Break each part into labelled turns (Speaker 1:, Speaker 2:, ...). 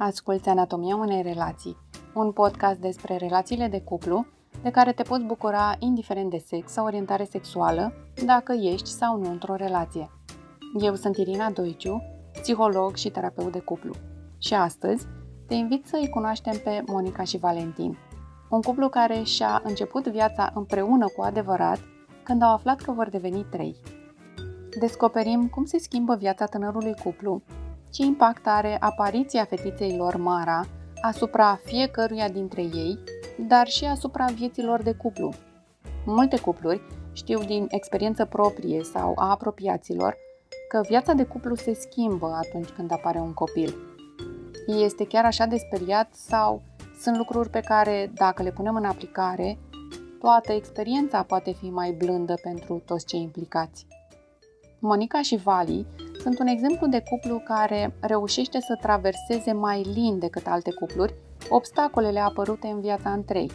Speaker 1: Asculți Anatomia unei relații, un podcast despre relațiile de cuplu de care te poți bucura indiferent de sex sau orientare sexuală, dacă ești sau nu într-o relație. Eu sunt Irina Doiciu, psiholog și terapeut de cuplu. Și astăzi te invit să îi cunoaștem pe Monica și Valentin, un cuplu care și-a început viața împreună cu adevărat când au aflat că vor deveni trei. Descoperim cum se schimbă viața tânărului cuplu ce impact are apariția fetiței lor Mara asupra fiecăruia dintre ei, dar și asupra vieților de cuplu. Multe cupluri știu din experiență proprie sau a apropiaților că viața de cuplu se schimbă atunci când apare un copil. Este chiar așa de speriat sau sunt lucruri pe care, dacă le punem în aplicare, toată experiența poate fi mai blândă pentru toți cei implicați. Monica și Vali sunt un exemplu de cuplu care reușește să traverseze mai lin decât alte cupluri obstacolele apărute în viața întrei.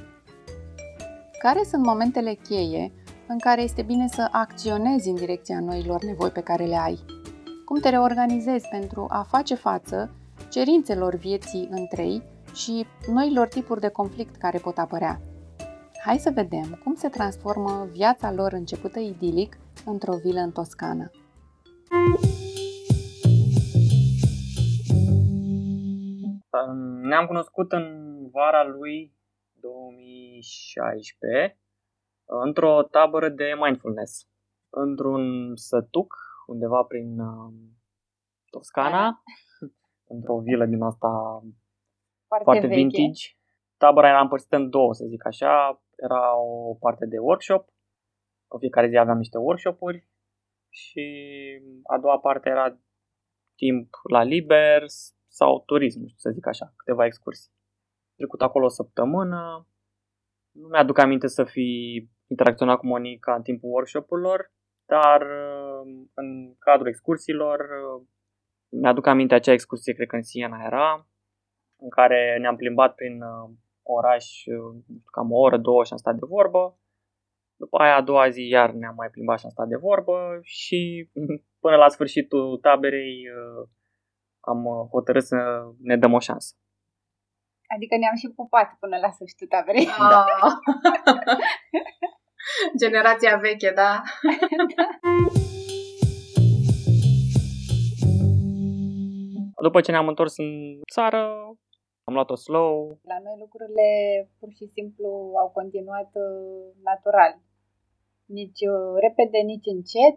Speaker 1: Care sunt momentele cheie în care este bine să acționezi în direcția noilor nevoi pe care le ai? Cum te reorganizezi pentru a face față cerințelor vieții întrei și noilor tipuri de conflict care pot apărea? Hai să vedem cum se transformă viața lor începută idilic într-o vilă în Toscana.
Speaker 2: Ne-am cunoscut în vara lui 2016 într-o tabără de mindfulness, într-un sătuc undeva prin uh, Toscana, într-o vilă din asta foarte, foarte vintage. Tabăra era împărțită în două, să zic așa. Era o parte de workshop. În fiecare zi aveam niște workshopuri și a doua parte era timp la liber sau turism, nu știu să zic așa, câteva excursii. Trecut acolo o săptămână, nu mi-aduc aminte să fi interacționat cu Monica în timpul workshop-urilor, dar uh, în cadrul excursiilor uh, mi-aduc aminte acea excursie, cred că în Siena era, în care ne-am plimbat prin uh, oraș cam o oră, două și am stat de vorbă. După aia, a doua zi, iar ne-am mai plimbat și am stat de vorbă și până la sfârșitul taberei am uh, hotărât să ne dăm o șansă.
Speaker 3: Adică ne-am și pupat până la sfârșitul taberei. Ah.
Speaker 4: Generația veche, da?
Speaker 2: După ce ne-am întors în țară, am luat-o slow.
Speaker 3: La noi lucrurile pur și simplu au continuat uh, natural. Nici uh, repede, nici încet.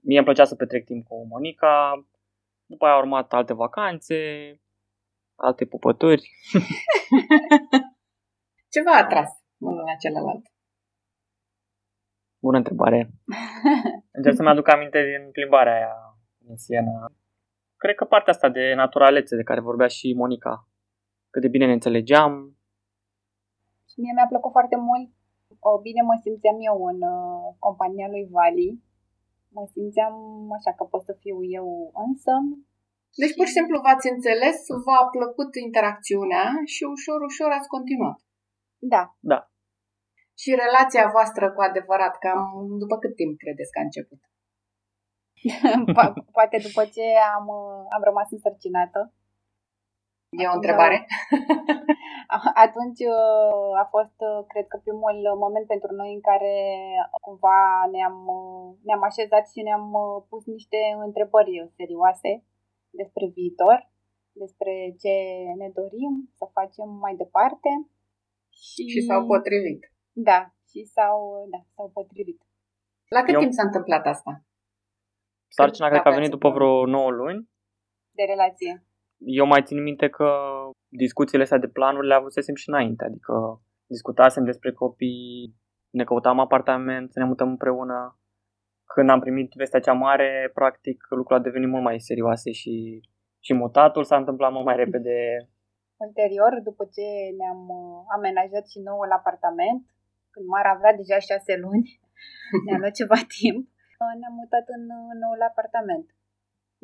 Speaker 2: Mie îmi plăcea să petrec timp cu Monica, după aia au urmat alte vacanțe, alte pupături.
Speaker 4: Ce v-a atras unul la celălalt?
Speaker 2: Bună întrebare. Încerc să-mi aduc aminte din plimbarea aia în Siena. Cred că partea asta de naturalețe de care vorbea și Monica. Cât de bine ne înțelegeam.
Speaker 3: Și mie mi-a plăcut foarte mult. O, bine mă simțeam eu în uh, compania lui Vali mă simțeam așa că pot să fiu eu însă.
Speaker 4: Deci pur și simplu v-ați înțeles, v-a plăcut interacțiunea și ușor, ușor ați continuat.
Speaker 3: Da.
Speaker 2: Da.
Speaker 4: Și relația voastră cu adevărat, cam după cât timp credeți că a început?
Speaker 3: Poate după ce am, am rămas însărcinată.
Speaker 4: E o întrebare?
Speaker 3: Atunci uh, a fost, uh, cred că, primul moment pentru noi în care cumva ne-am, uh, ne-am așezat și ne-am pus niște întrebări serioase despre viitor, despre ce ne dorim să facem mai departe.
Speaker 4: Și, și s-au potrivit.
Speaker 3: Da, și s-au, da, s-au potrivit.
Speaker 4: La cât Eu... timp s-a întâmplat asta?
Speaker 2: Sarcina cred că a venit după vreo 9 luni.
Speaker 3: De relație
Speaker 2: eu mai țin minte că discuțiile astea de planuri le avusesem și înainte, adică discutasem despre copii, ne căutam apartament, să ne mutăm împreună. Când am primit vestea cea mare, practic lucrurile au devenit mult mai serioase și, și mutatul s-a întâmplat mult mai repede.
Speaker 3: Ulterior, după ce ne-am uh, amenajat și noul apartament, când Mara avea deja șase luni, ne-a luat ceva timp, uh, ne-am mutat în noul apartament.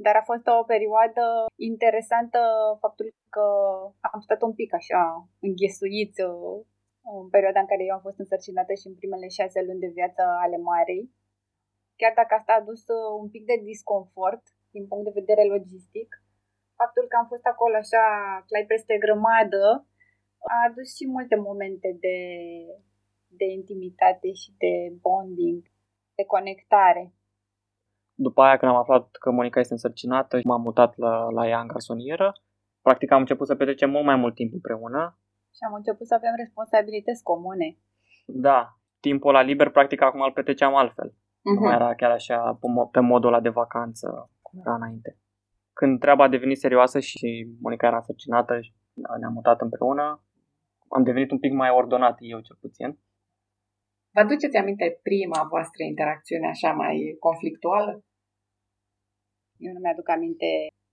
Speaker 3: Dar a fost o perioadă interesantă faptul că am stat un pic așa înghesuiți uh, în perioada în care eu am fost însărcinată și în primele șase luni de viață ale Marei. Chiar dacă asta a adus uh, un pic de disconfort din punct de vedere logistic, faptul că am fost acolo așa, clai peste grămadă, a adus și multe momente de, de intimitate și de bonding, de conectare.
Speaker 2: După aia, când am aflat că Monica este însărcinată, m-am mutat la, la ea în garsonieră. Practic am început să petrecem mult mai mult timp împreună.
Speaker 3: Și am început să avem responsabilități comune.
Speaker 2: Da, timpul la liber, practic acum îl petreceam altfel. Uh-huh. Nu mai
Speaker 4: Mhm.
Speaker 2: era chiar așa pe modul ăla de vacanță cum era înainte. Când treaba a devenit serioasă și Monica era însărcinată și ne-am mutat împreună, am devenit un pic mai ordonat, eu cel puțin.
Speaker 4: Vă aduceți aminte prima voastră interacțiune așa mai conflictuală?
Speaker 3: Eu nu mi-aduc aminte,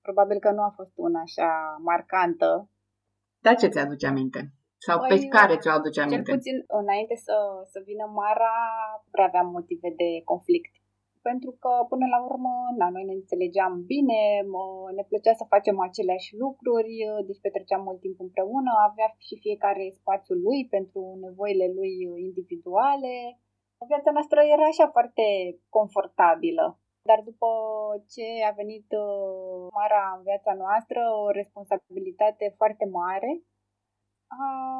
Speaker 3: probabil că nu a fost una așa marcantă.
Speaker 4: Da, ce ți-aduce aminte? Sau
Speaker 3: Păi,
Speaker 4: pe care ți-o aduce
Speaker 3: Cel
Speaker 4: aminte?
Speaker 3: puțin înainte să, să vină Mara, prea aveam motive de conflict. Pentru că, până la urmă, na, noi ne înțelegeam bine, mă- ne plăcea să facem aceleași lucruri, deci petreceam mult timp împreună, avea și fiecare spațiul lui pentru nevoile lui individuale. Viața noastră era așa foarte confortabilă. Dar după ce a venit uh, Mara în viața noastră, o responsabilitate foarte mare,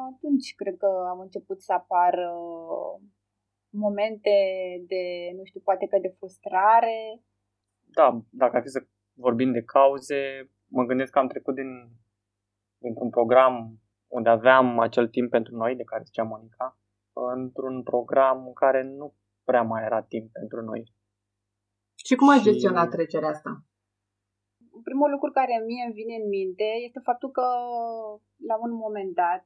Speaker 3: atunci cred că am început să apară momente de, nu știu, poate că de frustrare.
Speaker 2: Da, dacă ar fi să vorbim de cauze, mă gândesc că am trecut din, dintr-un program unde aveam acel timp pentru noi, de care zicea Monica, într-un program în care nu prea mai era timp pentru noi.
Speaker 4: Și cum ai
Speaker 2: Și-
Speaker 4: gestionat trecerea asta?
Speaker 3: Primul lucru care mie îmi vine în minte este faptul că la un moment dat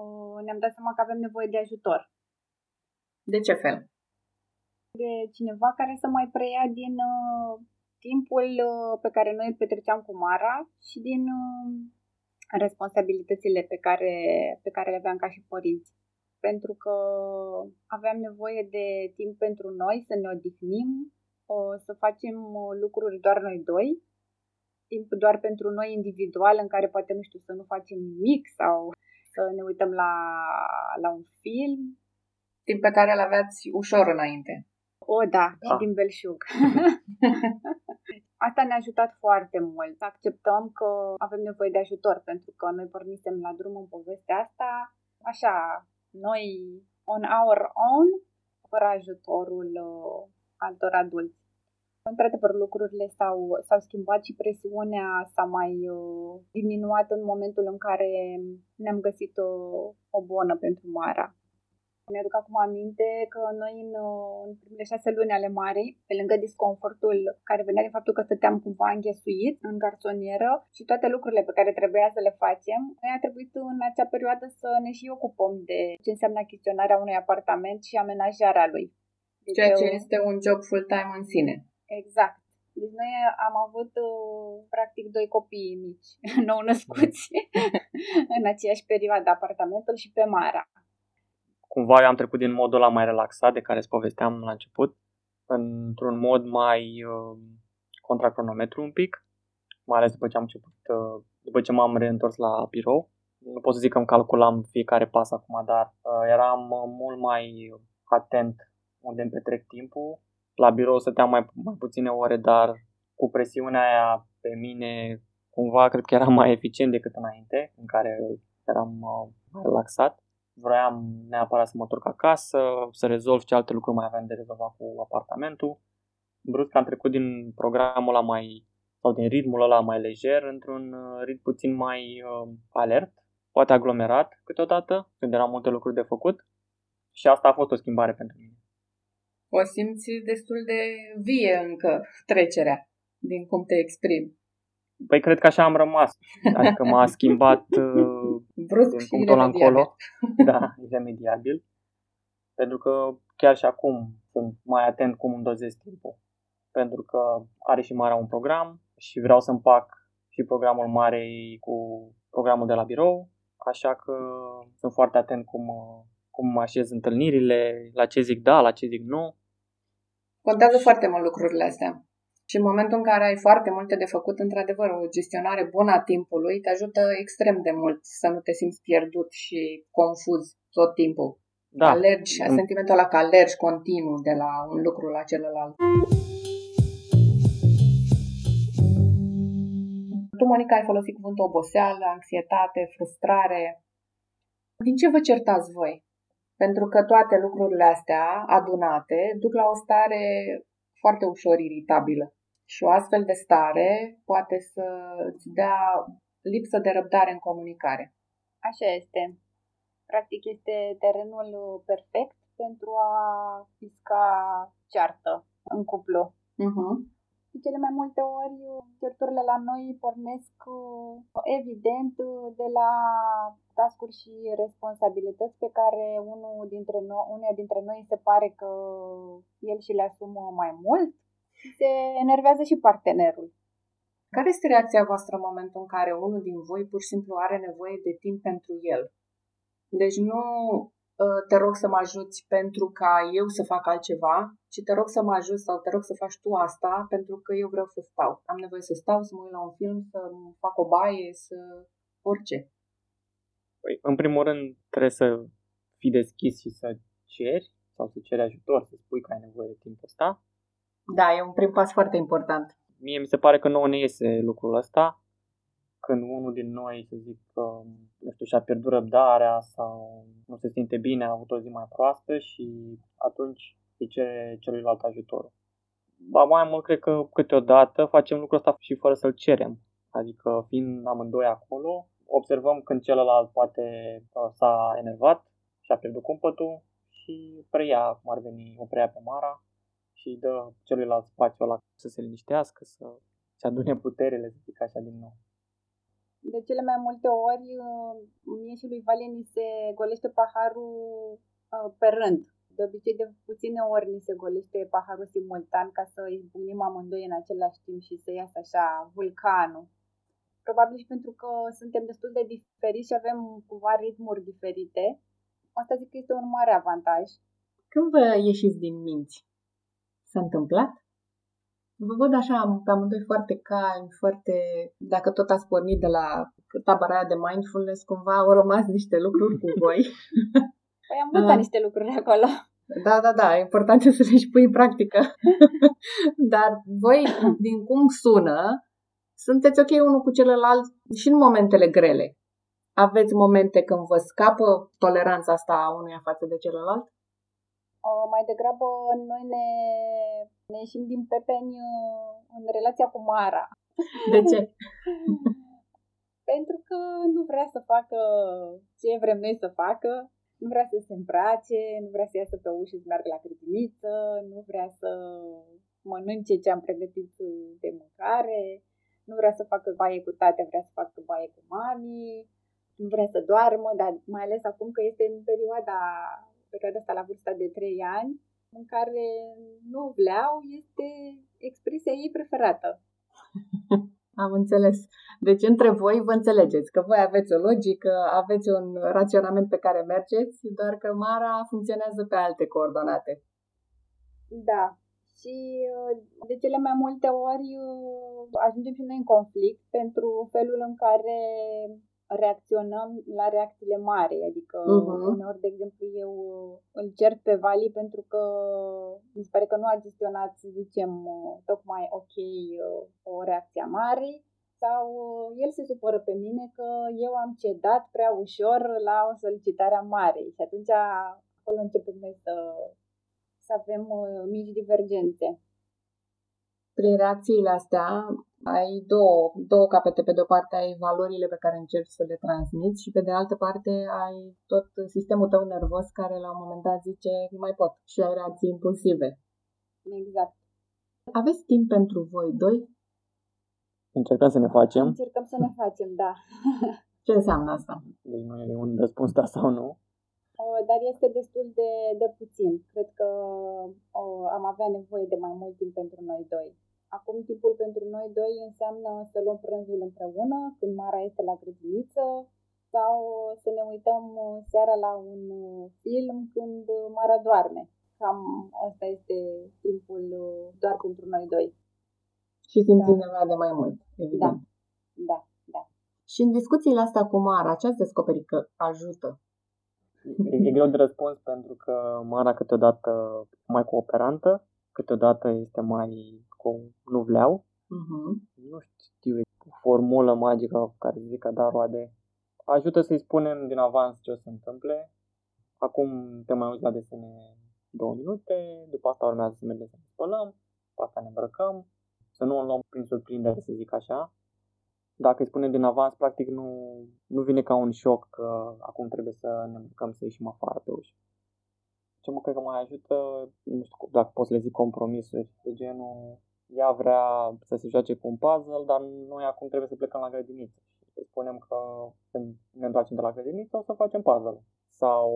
Speaker 3: uh, ne-am dat seama că avem nevoie de ajutor.
Speaker 4: De ce fel?
Speaker 3: De cineva care să mai preia din uh, timpul uh, pe care noi îl petreceam cu Mara și din uh, responsabilitățile pe care, pe care le aveam ca și părinți. Pentru că aveam nevoie de timp pentru noi, să ne odihnim, uh, să facem uh, lucruri doar noi doi, timp doar pentru noi individual în care poate, nu știu, să nu facem nimic sau să ne uităm la, la un film.
Speaker 4: Timp pe care îl aveați ușor înainte.
Speaker 3: O, da, și
Speaker 2: Da.
Speaker 3: din belșug. Asta ne-a ajutat foarte mult să acceptăm că avem nevoie de ajutor, pentru că noi pornisem la drum în povestea asta, așa, noi on our own, fără ajutorul uh, altor adulți. Într-adevăr, lucrurile s-au, s-au schimbat și presiunea s-a mai uh, diminuat în momentul în care ne-am găsit o, o bonă pentru Mara. Mi-aduc acum aminte că noi în, uh, în primele șase luni ale Marei, pe lângă disconfortul care venea din faptul că stăteam cumva înghesuit în garsonieră și toate lucrurile pe care trebuia să le facem, noi a trebuit în acea perioadă să ne și ocupăm de ce înseamnă achiziționarea unui apartament și amenajarea lui. Deci,
Speaker 4: Ceea ce
Speaker 3: eu-
Speaker 4: este un job full-time în sine.
Speaker 3: Exact. Deci noi am avut uh, practic doi copii mici, nou născuți, în aceeași perioadă, apartamentul și pe Mara.
Speaker 2: Cumva eu am trecut din modul ăla mai relaxat de care îți povesteam la început, într-un mod mai uh, contra cronometru un pic, mai ales după ce am început, uh, după ce m-am reîntors la birou. Nu pot să zic că îmi calculam fiecare pas acum, dar uh, eram uh, mult mai atent unde îmi petrec timpul. La birou stăteam mai, mai puține ore, dar cu presiunea aia pe mine, cumva cred că eram mai eficient decât înainte, în care eram uh, mai relaxat. Vroiam neapărat să mă întorc acasă, să rezolv ce alte lucruri mai aveam de rezolvat cu apartamentul. Brusc am trecut din programul ăla mai, sau din ritmul ăla mai lejer, într-un uh, ritm puțin mai uh, alert, poate aglomerat câteodată, când erau multe lucruri de făcut. Și asta a fost o schimbare pentru mine.
Speaker 4: O simți destul de vie încă trecerea din cum te exprimi.
Speaker 2: Păi cred că așa am rămas. Adică m-a schimbat uh,
Speaker 4: Brusc
Speaker 2: din
Speaker 4: și
Speaker 2: punctul ăla
Speaker 4: iremediabil.
Speaker 2: încolo. Da, iremediabil. Pentru că chiar și acum sunt mai atent cum îmi dozez timpul. Pentru că are și Marea un program și vreau să împac și programul Marei cu programul de la birou. Așa că sunt foarte atent cum, uh, cum mă așez întâlnirile, la ce zic da, la ce zic nu.
Speaker 4: Contează foarte mult lucrurile astea. Și în momentul în care ai foarte multe de făcut, într-adevăr, o gestionare bună a timpului te ajută extrem de mult să nu te simți pierdut și confuz tot timpul.
Speaker 2: Da,
Speaker 4: Alergi,
Speaker 2: Mm.
Speaker 4: sentimentul ăla că alergi continuu de la un lucru la celălalt. Tu, Monica, ai folosit cuvântul oboseală, anxietate, frustrare. Din ce vă certați voi? Pentru că toate lucrurile astea adunate duc la o stare foarte ușor iritabilă. Și o astfel de stare poate să îți dea lipsă de răbdare în comunicare.
Speaker 3: Așa este. Practic este terenul perfect pentru a pisca ceartă în cuplu.
Speaker 4: Uh-huh.
Speaker 3: De cele mai multe ori, certurile la noi pornesc evident de la tascuri și responsabilități pe care unul dintre noi, unul dintre noi se pare că el și le asumă mai mult și se enervează și partenerul.
Speaker 4: Care este reacția voastră în momentul în care unul din voi pur și simplu are nevoie de timp pentru el? Deci nu uh, te rog să mă ajuți pentru ca eu să fac altceva, ci te rog să mă ajuți sau te rog să faci tu asta pentru că eu vreau să stau. Am nevoie să stau, să mă uit la un film, să fac o baie, să orice.
Speaker 2: Păi, în primul rând, trebuie să fii deschis și să ceri sau să ceri ajutor, să spui că ai nevoie de timpul ăsta.
Speaker 4: Da, e un prim pas foarte important
Speaker 2: mie mi se pare că nouă ne iese lucrul ăsta când unul din noi, să zic, nu știu, și-a pierdut răbdarea sau nu se simte bine, a avut o zi mai proastă și atunci îi cere celuilalt ajutorul. Ba mai mult, cred că câteodată facem lucrul ăsta și fără să-l cerem. Adică fiind amândoi acolo, observăm când celălalt poate uh, s-a enervat și a pierdut cumpătul și preia, cum ar veni, o preia pe Mara și îi dă celuilalt spațiu ăla să se liniștească, să se adune puterile, să zic așa din nou.
Speaker 3: De cele mai multe ori, uh, mie și lui Valeni se golește paharul uh, pe rând. De obicei, de puține ori ni se golește paharul simultan ca să izbucnim amândoi în același timp și să iasă așa vulcanul. Probabil și pentru că suntem destul de diferiți și avem cumva ritmuri diferite. Asta zic că este un mare avantaj.
Speaker 4: Când vă ieșiți din minți? S-a întâmplat? Vă văd așa pe amândoi foarte calmi, foarte... Dacă tot ați pornit de la tabăra aia de mindfulness, cumva au rămas niște lucruri cu voi.
Speaker 3: Păi am învățat uh, niște lucruri acolo.
Speaker 4: Da, da, da, e important să le și pui în practică. Dar voi, din cum sună, sunteți ok unul cu celălalt și în momentele grele. Aveți momente când vă scapă toleranța asta a unuia față de celălalt?
Speaker 3: Mai degrabă noi ne, ne ieșim din pepeni uh, în relația cu Mara.
Speaker 4: De ce?
Speaker 3: Pentru că nu vrea să facă ce vrem noi să facă, nu vrea să se îmbrace, nu vrea să iasă pe ușă să meargă la grădiniță, nu vrea să mănânce ce am pregătit de mâncare, nu vrea să facă baie cu tate, vrea să facă baie cu mami, nu vrea să doarmă, dar mai ales acum că este în perioada perioada asta la vârsta de 3 ani, în care nu vleau este expresia ei preferată.
Speaker 4: Am înțeles. Deci între voi vă înțelegeți că voi aveți o logică, aveți un raționament pe care mergeți, doar că Mara funcționează pe alte coordonate.
Speaker 3: Da. Și uh, de cele mai multe ori uh, ajungem și noi în conflict pentru felul în care reacționăm la reacțiile mari. Adică uh-huh. uneori, de exemplu, eu îl cert pe Vali pentru că mi se pare că nu a gestionat, să zicem, tocmai ok o reacție mare sau el se supără pe mine că eu am cedat prea ușor la o solicitare a mare și atunci acolo începem noi să, să avem mici divergențe.
Speaker 4: Prin reacțiile astea, ai două, două capete. Pe de o parte ai valorile pe care încerci să le transmiți și pe de altă parte ai tot sistemul tău nervos care la un moment dat zice nu mai pot și ai reacții impulsive.
Speaker 3: Exact.
Speaker 4: Aveți timp pentru voi doi?
Speaker 2: Încercăm să ne facem.
Speaker 3: Încercăm să ne facem, da.
Speaker 4: Ce înseamnă asta?
Speaker 2: Deci nu e un răspuns da sau nu.
Speaker 3: Dar este destul de, de puțin. Cred că o, am avea nevoie de mai mult timp pentru noi doi. Acum timpul pentru noi doi înseamnă să luăm prânzul împreună când Mara este la grădiniță sau să ne uităm seara la un film când Mara doarme. Cam asta este timpul doar pentru noi doi.
Speaker 4: Și simți da. nevoia de mai mult, evident.
Speaker 3: Da, da, da.
Speaker 4: Și în discuțiile astea cu Mara, ce ați descoperit că ajută?
Speaker 2: E, e greu de răspuns pentru că Mara câteodată mai cooperantă, câteodată este mai cu nu vreau.
Speaker 4: Uh-huh.
Speaker 2: Nu știu formulă magică care zic că da roade. Ajută să-i spunem din avans ce o să se întâmple. Acum te mai uiți la desene două minute, după asta urmează să mergem să ne spălăm, după asta ne îmbrăcăm, să nu o luăm prin surprindere, să zic așa. Dacă îi spunem din avans, practic nu, nu vine ca un șoc că acum trebuie să ne îmbrăcăm să ieșim afară pe ușă. Ce mă cred că mai ajută, nu știu dacă pot să le zic compromisuri, de genul ea vrea să se joace cu un puzzle, dar noi acum trebuie să plecăm la grădiniță. Și spunem că când ne întoarcem de la grădiniță o să facem puzzle. Sau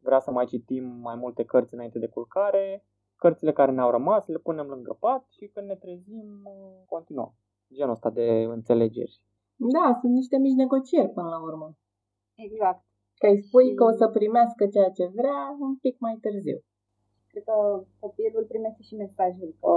Speaker 2: vrea să mai citim mai multe cărți înainte de culcare, cărțile care ne-au rămas le punem lângă pat și când ne trezim continuăm. Genul ăsta de înțelegeri.
Speaker 4: Da, sunt niște mici negocieri până la urmă.
Speaker 3: Exact.
Speaker 4: Că îi spui și... că o să primească ceea ce vrea un pic mai târziu.
Speaker 3: Cred că copilul primește și mesajul că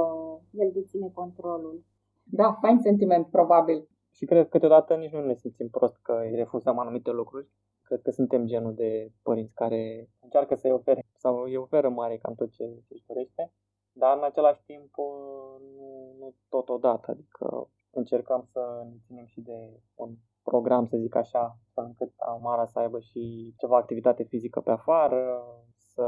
Speaker 3: el deține controlul.
Speaker 4: Da, fain sentiment, probabil.
Speaker 2: Și cred că câteodată nici nu ne simțim prost că îi refuzăm anumite lucruri. Cred că suntem genul de părinți care încearcă să-i ofere sau îi oferă mare cam tot ce își dorește, dar în același timp nu, nu totodată, adică încercăm să ne ținem și de un program, să zic așa, încât Amara să aibă și ceva activitate fizică pe afară, să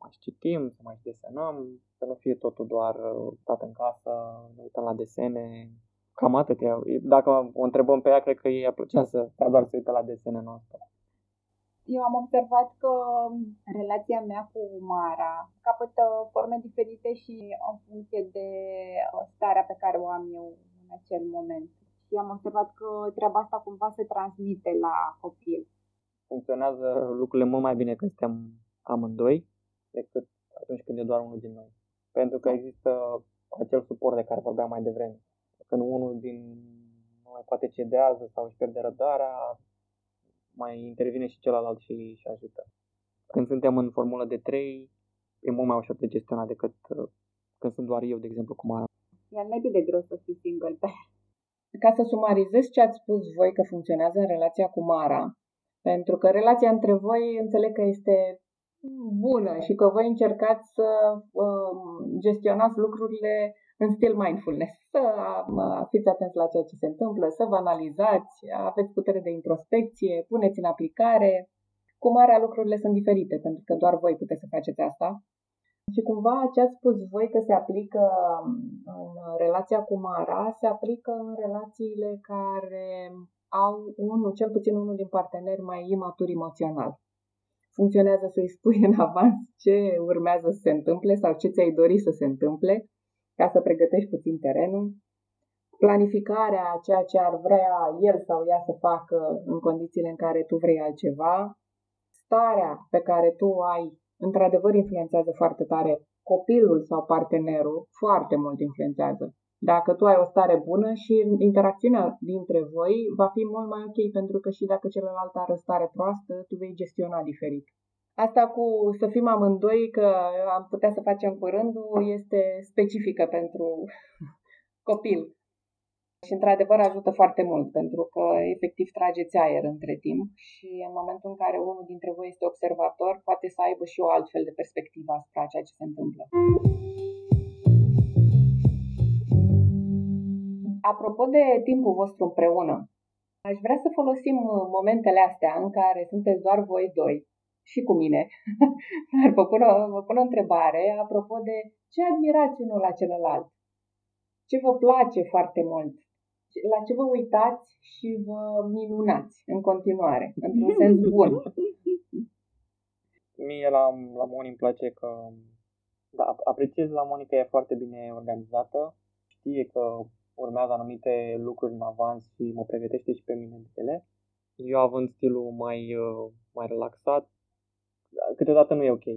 Speaker 2: mai citim, să mai desenăm, să nu fie totul doar stat în casă, ne uităm la desene, cam atât. Dacă o întrebăm pe ea, cred că ei plăcea să doar să uită la desene noastre
Speaker 3: eu am observat că relația mea cu Mara capătă forme diferite și în funcție de uh, starea pe care o am eu în acel moment. Și am observat că treaba asta cumva se transmite la copil.
Speaker 2: Funcționează lucrurile mult mai bine când suntem amândoi decât atunci când e doar unul din noi. Pentru că există acel suport de care vorbeam mai devreme. Când unul din noi poate cedează sau își pierde răbdarea, mai intervine și celălalt și, și ajută. Când suntem în formulă de 3, e mult mai ușor de gestionat decât uh, când sunt doar eu, de exemplu, cum am.
Speaker 3: E al de greu să fii single pe.
Speaker 4: Ca să sumarizez ce ați spus voi că funcționează în relația cu Mara, pentru că relația între voi înțeleg că este bună și că voi încercați să uh, gestionați lucrurile în stil mindfulness, să fiți atenți la ceea ce se întâmplă, să vă analizați, aveți putere de introspecție, puneți în aplicare. Cu marea lucrurile sunt diferite, pentru că doar voi puteți să faceți asta. Și cumva ce ați spus voi că se aplică în relația cu Mara, se aplică în relațiile care au unul, cel puțin unul din parteneri mai imatur emoțional. Funcționează să-i spui în avans ce urmează să se întâmple sau ce ți-ai dori să se întâmple ca să pregătești puțin terenul, planificarea a ceea ce ar vrea el sau ea să facă în condițiile în care tu vrei altceva, starea pe care tu ai, într-adevăr influențează foarte tare copilul sau partenerul, foarte mult influențează. Dacă tu ai o stare bună și interacțiunea dintre voi va fi mult mai ok, pentru că și dacă celălalt are o stare proastă, tu vei gestiona diferit. Asta cu să fim amândoi, că am putea să facem curândul, este specifică pentru copil. Și într-adevăr ajută foarte mult, pentru că efectiv trageți aer între timp și în momentul în care unul dintre voi este observator, poate să aibă și o altfel de perspectivă asupra ceea ce se întâmplă. Apropo de timpul vostru împreună, aș vrea să folosim momentele astea în care sunteți doar voi doi și cu mine. Dar vă pun, o, vă pun o întrebare apropo de ce admirați unul la celălalt. Ce vă place foarte mult? La ce vă uitați și vă minunați în continuare, într-un sens bun?
Speaker 2: Mie la, la Moni îmi place că da, apreciez la Monica, e foarte bine organizată, știe că urmează anumite lucruri în avans și mă pregătește și pe mine de ele. Eu având stilul mai, uh, mai relaxat, câteodată nu e ok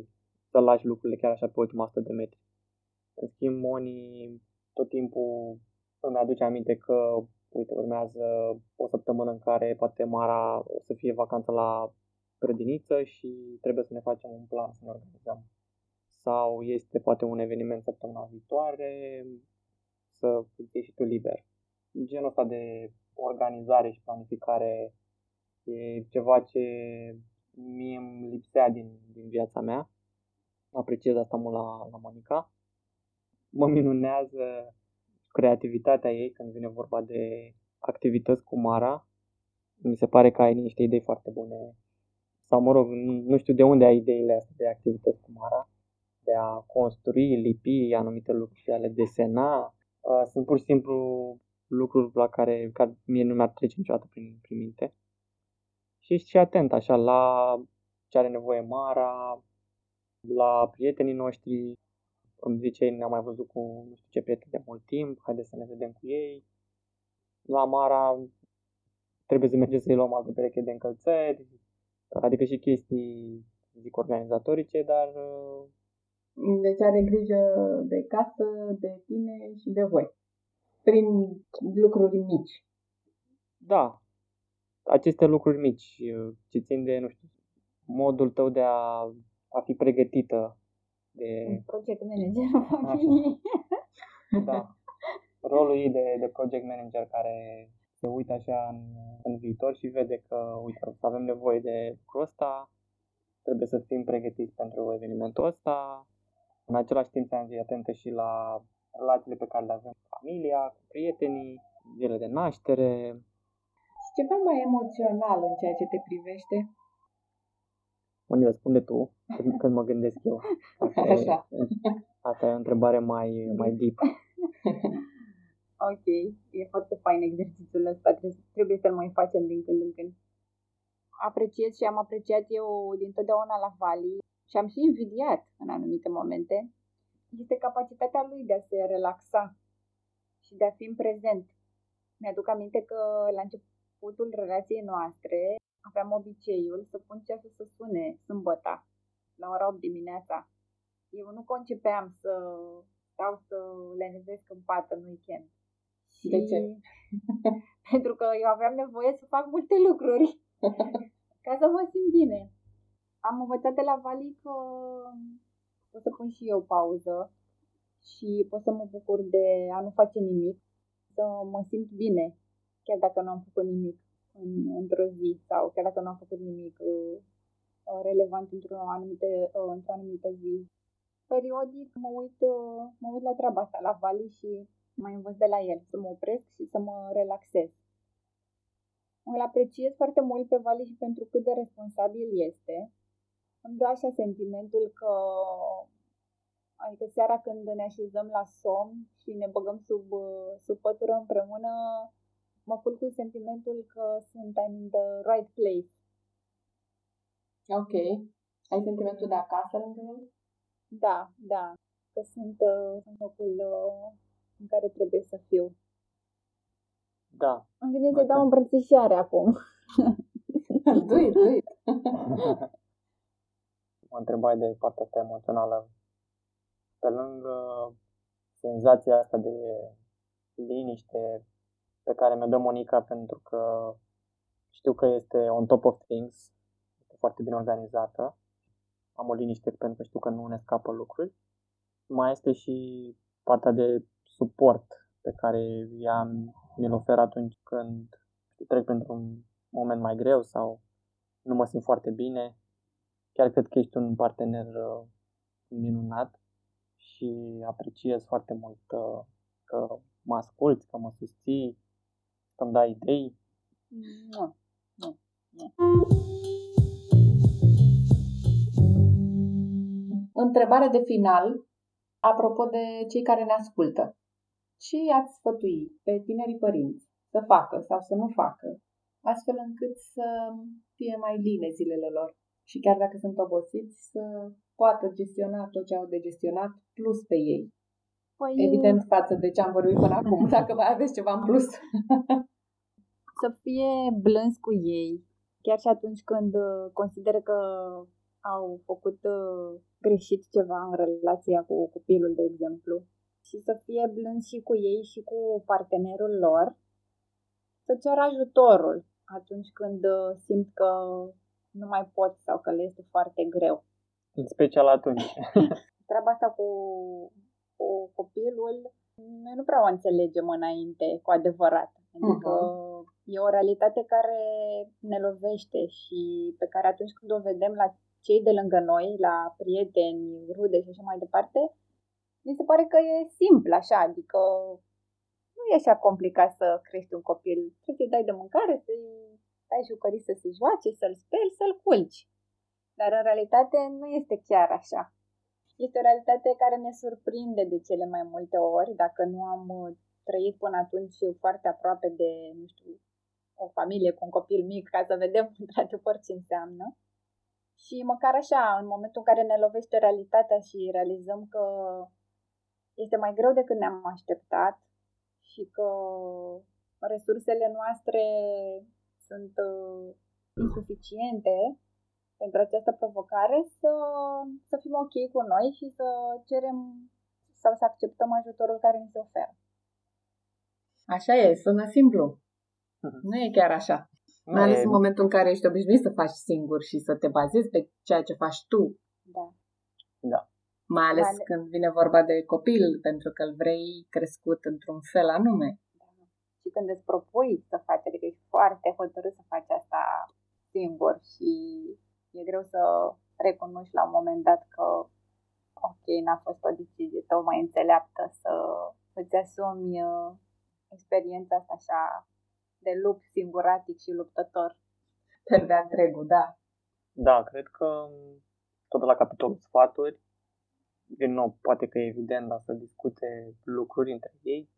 Speaker 2: să lași lucrurile chiar așa pe ultima 100 de metri. În schimb, Moni tot timpul îmi aduce aminte că, uite, urmează o săptămână în care poate Mara o să fie vacanță la grădiniță și trebuie să ne facem un plan, să ne organizăm. Sau este poate un eveniment săptămâna viitoare, să fii și tu liber. Genul ăsta de organizare și planificare e ceva ce mie îmi lipsea din, din viața mea. Apreciez asta mult la, la Monica. Mă minunează creativitatea ei când vine vorba de activități cu Mara. Mi se pare că ai niște idei foarte bune. Sau, mă rog, nu știu de unde ai ideile astea de activități cu Mara. De a construi, lipi anumite lucruri, de a le desena. Uh, sunt pur și simplu lucruri la care, care mie nu mi-ar trece niciodată prin, prin minte. Și ești și atent așa la ce are nevoie Mara, la prietenii noștri. Îmi zice, ne-am mai văzut cu nu știu ce prieteni de mult timp, haideți să ne vedem cu ei. La Mara trebuie să mergem să-i luăm altă pereche de încălțări, adică și chestii, zic, organizatorice, dar...
Speaker 4: Deci are grijă de casă, de tine și de voi. Prin lucruri mici.
Speaker 2: Da, aceste lucruri mici ce țin de, nu știu, modul tău de a, a fi pregătită de...
Speaker 3: Project manager familiei.
Speaker 2: Da. Rolul ei de, de project manager care se uită așa în, în viitor și vede că, uite, să avem nevoie de lucrul ăsta, trebuie să fim pregătiți pentru evenimentul ăsta. În același timp să fie atentă și la relațiile pe care le avem cu familia, cu prietenii, zile de naștere.
Speaker 4: Și ceva mai emoțional în ceea ce te privește?
Speaker 2: Unii răspunde tu când, când mă gândesc eu. Asta
Speaker 4: Așa.
Speaker 2: E, asta e o întrebare mai, mai deep.
Speaker 3: ok, e foarte fain exercițiul ăsta, trebuie, trebuie să-l mai facem din când în când. Apreciez și am apreciat eu dintotdeauna la Vali și am și invidiat în anumite momente, este capacitatea lui de a se relaxa și de a fi în prezent. Mi-aduc aminte că la începutul relației noastre aveam obiceiul să pun ceasul să sune sâmbăta, la ora 8 dimineața. Eu nu concepeam să stau să le nevesc în pat în weekend.
Speaker 4: De ce?
Speaker 3: pentru că eu aveam nevoie să fac multe lucruri ca să mă simt bine. Am învățat de la Vali că pot să pun și eu pauză și pot să mă bucur de a nu face nimic, să mă simt bine, chiar dacă nu am făcut nimic în, într-o zi sau chiar dacă nu am făcut nimic uh, relevant într-o anumită, uh, într-o anumită zi. Periodic mă uit, uh, mă uit la treaba asta, la Vali și mai învăț de la el, să mă opresc și să mă relaxez. Îl apreciez foarte mult pe Vali și pentru cât de responsabil este. Îmi dă așa sentimentul că, adică seara când ne așezăm la somn și ne băgăm sub, sub pătură împreună, mă culc cu sentimentul că sunt I'm in the right place.
Speaker 4: Ok. Ai sentimentul de acasă lângă el?
Speaker 3: Da, da. Că sunt uh, în locul uh, în care trebuie să fiu.
Speaker 2: Da.
Speaker 3: Îmi vine să dau o îmbrățișare acum.
Speaker 4: do it, do it.
Speaker 2: Mă întrebai de partea asta emoțională. Pe lângă senzația asta de liniște pe care mi-o dă Monica pentru că știu că este on top of things, este foarte bine organizată, am o liniște pentru că știu că nu ne scapă lucruri. Mai este și partea de suport pe care ea mi-l oferă atunci când trec printr-un moment mai greu sau nu mă simt foarte bine. Chiar cred că ești un partener uh, minunat și apreciez foarte mult uh, că mă asculți, că mă susții, că îmi dai idei.
Speaker 3: Nu, nu, nu.
Speaker 4: Întrebare de final, apropo de cei care ne ascultă. Ce i-ați sfătui pe tinerii părinți să facă sau să nu facă, astfel încât să fie mai line zilele lor și chiar dacă sunt obosiți, să poată gestiona tot ce au de gestionat plus pe ei.
Speaker 3: Păi,
Speaker 4: Evident, față de ce am vorbit până acum, dacă mai aveți ceva în plus.
Speaker 3: să fie blânzi cu ei, chiar și atunci când uh, consideră că au făcut uh, greșit ceva în relația cu copilul, de exemplu, și să fie blânzi și cu ei și cu partenerul lor, să ceară ajutorul atunci când uh, simt că nu mai pot sau că le este foarte greu.
Speaker 2: În special atunci.
Speaker 3: Treaba asta cu, cu copilul, noi nu prea o înțelegem înainte cu adevărat. Adică uh-huh. e o realitate care ne lovește și pe care atunci când o vedem la cei de lângă noi, la prieteni, rude și așa mai departe, mi se pare că e simplu așa, adică nu e așa complicat să crești un copil. Trebuie să-i dai de mâncare, să-i dai jucării să se joace, să-l speli, să-l culci. Dar în realitate nu este chiar așa. Este o realitate care ne surprinde de cele mai multe ori, dacă nu am uh, trăit până atunci foarte aproape de, nu știu, o familie cu un copil mic, ca să vedem într-adevăr ce înseamnă. Și măcar așa, în momentul în care ne lovește realitatea și realizăm că este mai greu decât ne-am așteptat și că resursele noastre sunt uh, insuficiente pentru această provocare, să, să fim ok cu noi și să cerem sau să acceptăm ajutorul care ni se oferă.
Speaker 4: Așa e, sună simplu. Mhm. Nu e chiar așa. Mai ales în momentul în care ești obișnuit să faci singur și să te bazezi pe ceea ce faci tu.
Speaker 3: Da.
Speaker 2: Da.
Speaker 4: Mai ales Mai când vine vorba de copil, pentru că îl vrei crescut într-un fel anume.
Speaker 3: Da. Și când îți propui să faci, adică ești foarte hotărât să faci asta singur și e greu să recunoști la un moment dat că ok, n-a fost o decizie tocmai înțeleaptă să îți asumi uh, experiența asta așa de lup singuratic și luptător.
Speaker 4: Pe de întregul, da.
Speaker 2: Da, cred că tot la capitolul sfaturi, din nou, poate că e evident, dar să discute lucruri între ei.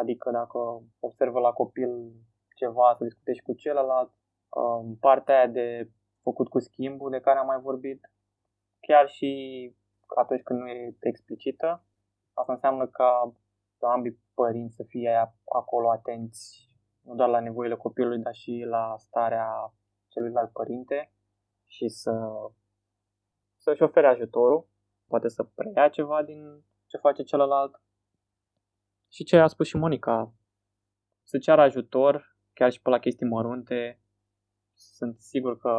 Speaker 2: Adică dacă observă la copil ceva, să discute și cu celălalt. Um, partea aia de făcut cu schimbul de care am mai vorbit, chiar și atunci când nu e explicită, asta înseamnă ca ambii părinți să fie acolo atenți nu doar la nevoile copilului, dar și la starea celuilalt părinte și să, să-și ofere ajutorul, poate să preia ceva din ce face celălalt. Și ce a spus și Monica, să ceară ajutor, chiar și pe la chestii mărunte. Sunt sigur că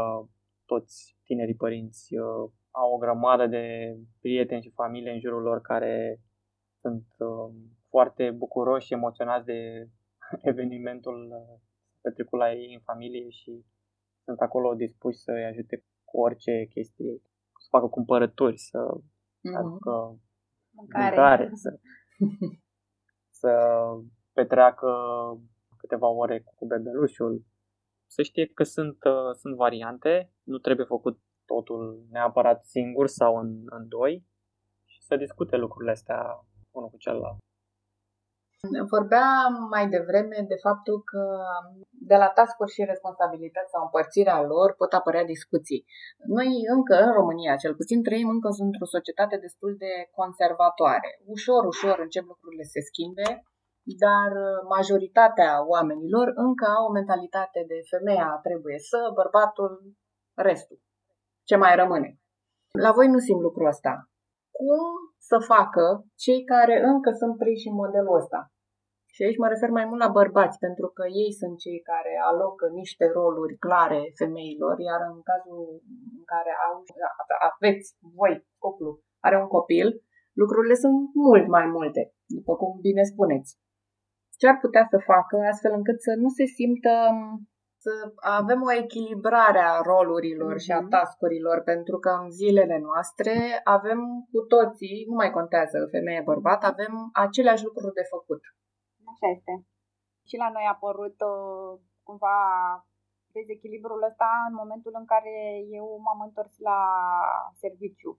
Speaker 2: toți tinerii părinți uh, au o grămadă de prieteni și familie în jurul lor care sunt uh, foarte bucuroși și emoționați de evenimentul uh, petrecut la ei în familie și sunt acolo dispuși să-i ajute cu orice chestie, să facă cumpărături, să mm-hmm. aducă mâncare, mâncare să, să petreacă câteva ore cu bebelușul. Să știe că sunt, uh, sunt variante, nu trebuie făcut totul neapărat singur sau în, în doi și să discute lucrurile astea unul cu celălalt.
Speaker 4: Vorbeam mai devreme de faptul că de la tascuri și responsabilități sau împărțirea lor pot apărea discuții. Noi încă, în România cel puțin, trăim încă într-o societate destul de conservatoare. Ușor, ușor încep lucrurile să se schimbe, dar majoritatea oamenilor încă au o mentalitate de femeia trebuie să, bărbatul, restul. Ce mai rămâne? La voi nu simt lucrul ăsta. Cum să facă cei care încă sunt prinși în modelul ăsta? Și aici mă refer mai mult la bărbați, pentru că ei sunt cei care alocă niște roluri clare femeilor, iar în cazul în care au, aveți voi, cuplu, are un copil, lucrurile sunt mult mai multe, după cum bine spuneți. Ce ar putea să facă astfel încât să nu se simtă să avem o echilibrare a rolurilor mm-hmm. și a mhm. tascurilor, pentru că în zilele noastre avem cu toții, nu mai contează femeie-bărbat, avem aceleași lucruri de făcut.
Speaker 3: Așa este. Și la noi a apărut uh, cumva dezechilibrul ăsta în momentul în care eu m-am întors la serviciu.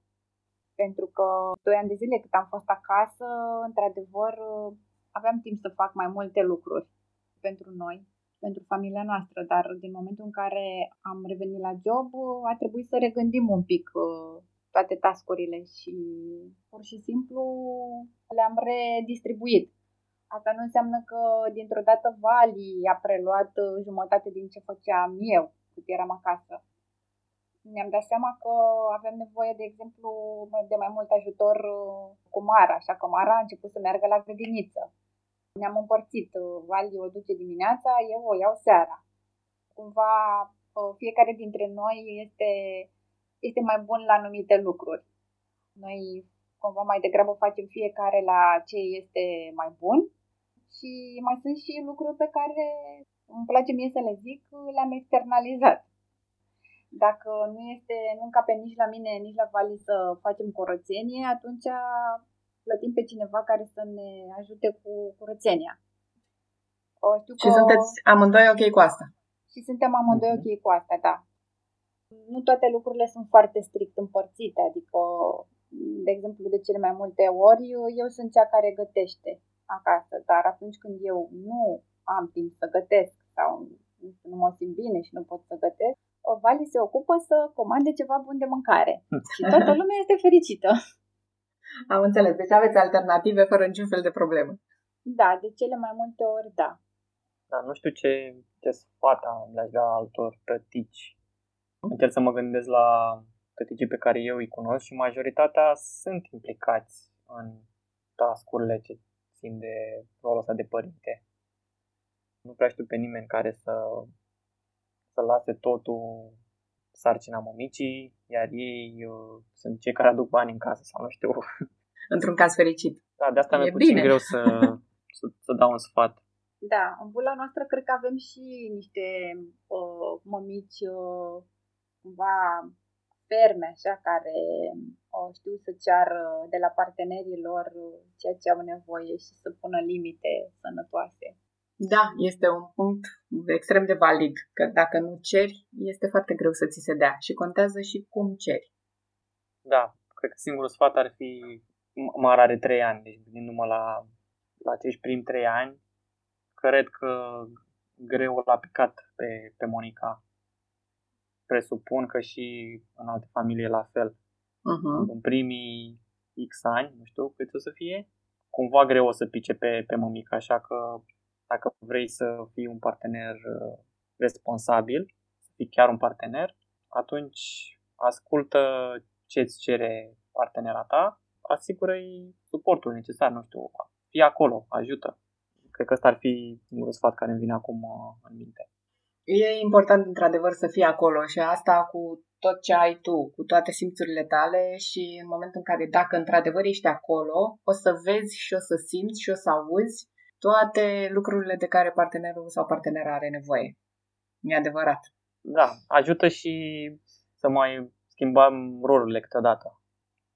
Speaker 3: Pentru că doi ani de zile cât am fost acasă, într-adevăr, uh, aveam timp să fac mai multe lucruri pentru noi, pentru familia noastră, dar din momentul în care am revenit la job, uh, a trebuit să regândim un pic uh, toate tascurile și pur și simplu le-am redistribuit. Asta nu înseamnă că dintr-o dată Vali a preluat uh, jumătate din ce făceam eu cât eram acasă. Mi-am dat seama că avem nevoie, de exemplu, de mai mult ajutor uh, cu Mara, așa că Mara a început să meargă la grădiniță. Ne-am împărțit. Uh, Vali o duce dimineața, eu o iau seara. Cumva fiecare dintre noi este, este mai bun la anumite lucruri. Noi cumva mai degrabă facem fiecare la ce este mai bun și mai sunt și lucruri pe care îmi place mie să le zic, le-am externalizat. Dacă nu este, nu încape nici la mine, nici la Vali să facem curățenie, atunci plătim pe cineva care să ne ajute cu curățenia. O, știu
Speaker 4: Și
Speaker 3: că...
Speaker 4: sunteți amândoi ok cu asta.
Speaker 3: Și suntem amândoi
Speaker 2: Mhm.
Speaker 3: ok cu asta, da. Nu toate lucrurile sunt foarte strict împărțite, adică, de exemplu, de cele mai multe ori, eu sunt cea care gătește acasă, dar atunci când eu nu am timp să gătesc sau nu știu, nu mă simt bine și nu pot să gătesc, o Vali se ocupă să comande ceva bun de mâncare. Și toată lumea este fericită.
Speaker 4: Am înțeles. Deci aveți alternative fără niciun fel de problemă.
Speaker 3: Da, de cele mai multe ori, da.
Speaker 2: Dar nu știu ce, ce sfat am le-aș da altor tătici. Încerc să mă gândesc la tăticii pe care eu îi cunosc și majoritatea sunt implicați în tascurile ce țin de rolul ăsta de părinte. Nu prea știu pe nimeni care să, să lase totul sarcina mămicii, iar ei uh, sunt cei care aduc bani în casă sau nu știu.
Speaker 4: Într-un caz fericit.
Speaker 2: Da, de asta
Speaker 4: E
Speaker 2: mi-e puțin
Speaker 4: bine.
Speaker 2: greu să, să, să dau un sfat.
Speaker 3: Da, în bula noastră cred că avem și niște uh, mămici uh, cumva ferme, așa, care uh, știu să ceară de la partenerii lor uh, ceea ce au nevoie și să pună limite sănătoase.
Speaker 4: Da, este un punct extrem de valid, că dacă nu ceri, este foarte greu să ți se dea și contează și cum ceri.
Speaker 2: Da, cred că singurul sfat ar fi, M- Mara are trei ani, deci gândindu-mă la, la acești primi trei ani, cred că greu l-a picat pe, pe Monica. Presupun că și în alte familii e la fel.
Speaker 4: Uh-huh.
Speaker 2: În primii X ani, nu știu cât o să fie, cumva greu o să pice pe, pe mămică, așa că dacă vrei să fii un partener uh, responsabil, să fii chiar un partener, atunci ascultă ce îți cere partenera ta, asigură-i suportul necesar, nu știu, fii acolo, ajută. Cred că ăsta ar fi singurul sfat care îmi vine acum uh, în minte.
Speaker 4: E important, într-adevăr, să fii acolo și asta cu tot ce ai tu, cu toate simțurile tale și în momentul în care, dacă într-adevăr ești acolo, o să vezi și o să simți și o să auzi toate lucrurile de care partenerul sau partenera are nevoie. E adevărat.
Speaker 2: Da, ajută și să mai schimbăm rolurile câteodată.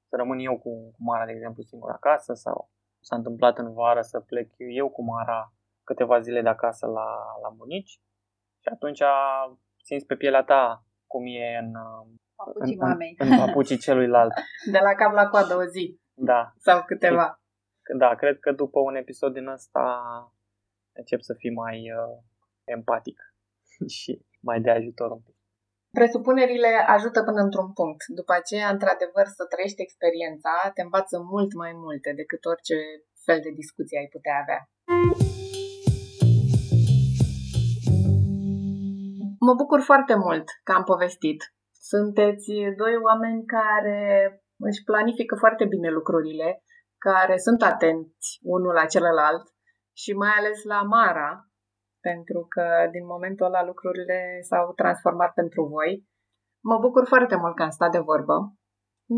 Speaker 2: Să rămân eu cu, cu Mara, de exemplu, singur acasă sau s-a întâmplat în vară să plec eu cu Mara câteva zile de acasă la, la bunici și atunci simți pe pielea ta cum e în,
Speaker 3: Papucii
Speaker 2: în,
Speaker 3: mamei.
Speaker 2: în, în papucii celuilalt.
Speaker 4: De la cap la coadă o zi
Speaker 2: Da,
Speaker 4: sau câteva.
Speaker 2: Da, cred că după un episod din ăsta încep să fii mai uh, empatic și mai de ajutor un pic.
Speaker 4: Presupunerile ajută până într-un punct. După aceea, într-adevăr, să trăiești experiența te învață mult mai multe decât orice fel de discuție ai putea avea. Mă bucur foarte mult că am povestit. Sunteți doi oameni care își planifică foarte bine lucrurile, care sunt atenți unul la celălalt și mai ales la Mara, pentru că din momentul ăla lucrurile s-au transformat pentru voi. Mă bucur foarte mult că am stat de vorbă.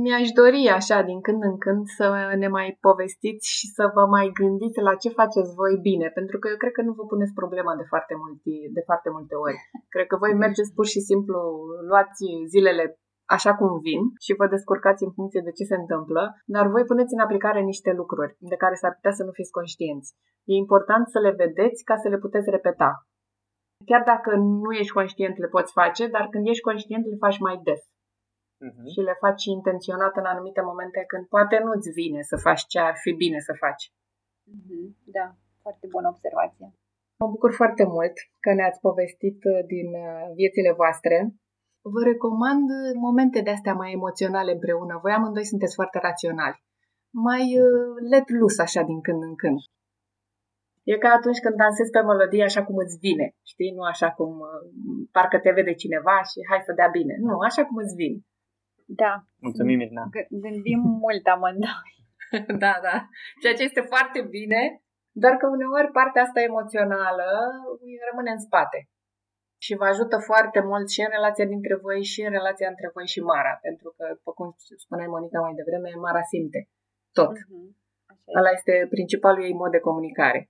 Speaker 4: Mi-aș dori așa din când în când să ne mai povestiți și să vă mai gândiți la ce faceți voi bine, pentru că eu cred că nu vă puneți problema de foarte, multe, de foarte multe ori. Cred că voi mergeți pur și simplu, luați zilele așa cum vin și vă descurcați în funcție de ce se întâmplă, dar voi puneți în aplicare niște lucruri de care s-ar putea să nu fiți conștienți. E important să le vedeți ca să le puteți repeta. Chiar dacă nu ești conștient, le poți face, dar când ești conștient, le faci mai des
Speaker 2: Uh-huh.
Speaker 4: și le faci intenționat în anumite momente când poate nu-ți vine să faci ce ar fi bine să faci.
Speaker 3: Mhm, Da, foarte bună observație.
Speaker 4: Mă bucur foarte mult că ne-ați povestit uh, din uh, viețile voastre. Vă recomand uh, momente de astea mai emoționale împreună. Voi amândoi sunteți foarte raționali. Mai uh, let loose așa din când în când. E ca atunci când dansezi pe melodie așa cum îți vine, știi? Nu așa cum uh, parcă te vede cineva și hai să dea bine. Nu, așa cum îți vine.
Speaker 3: Da,
Speaker 2: Mulțumim, Irina.
Speaker 3: g- gândim mult amândoi.
Speaker 4: da, da. Ceea ce este foarte bine, doar că uneori partea asta emoțională rămâne în spate. Și vă ajută foarte mult și în relația dintre voi și în relația între voi și Mara. Pentru că, după cum spuneai Monica mai devreme, Mara simte tot.
Speaker 3: Mhm, Așa
Speaker 4: Ăla este principalul ei mod de comunicare.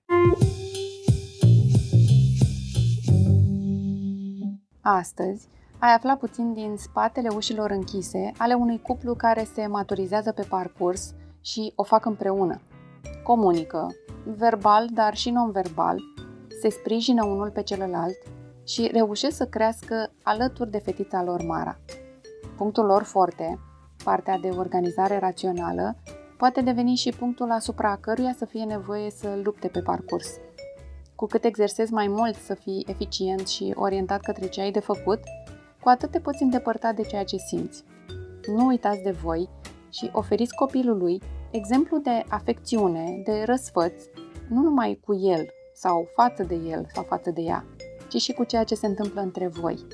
Speaker 1: Astăzi ai aflat puțin din spatele ușilor închise ale unui cuplu care se maturizează pe parcurs și o fac împreună. Comunică, verbal, dar și non-verbal, se sprijină unul pe celălalt și reușesc să crească alături de fetița lor Mara. Punctul lor forte, partea de organizare rațională, poate deveni și punctul asupra căruia să fie nevoie să lupte pe parcurs. Cu cât exersezi mai mult să fii eficient și orientat către ce ai de făcut, cu atât te poți îndepărta de ceea ce simți. Nu uitați de voi și oferiți copilului exemplu de afecțiune, de răsfăț, nu numai cu el sau față de el sau față de ea, ci și cu ceea ce se întâmplă între voi.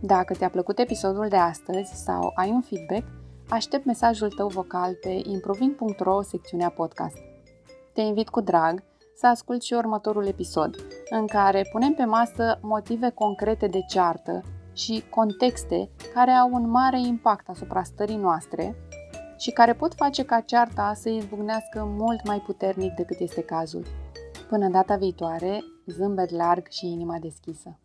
Speaker 1: Dacă ți-a plăcut episodul de astăzi sau ai un feedback, aștept mesajul tău vocal pe improving.ro secțiunea podcast. Te invit cu drag să asculti și următorul episod, în care punem pe masă motive concrete de ceartă și contexte care au un mare impact asupra stării noastre și care pot face ca cearta să izbucnească mult mai puternic decât este cazul. Până data viitoare, zâmbet larg și inima deschisă.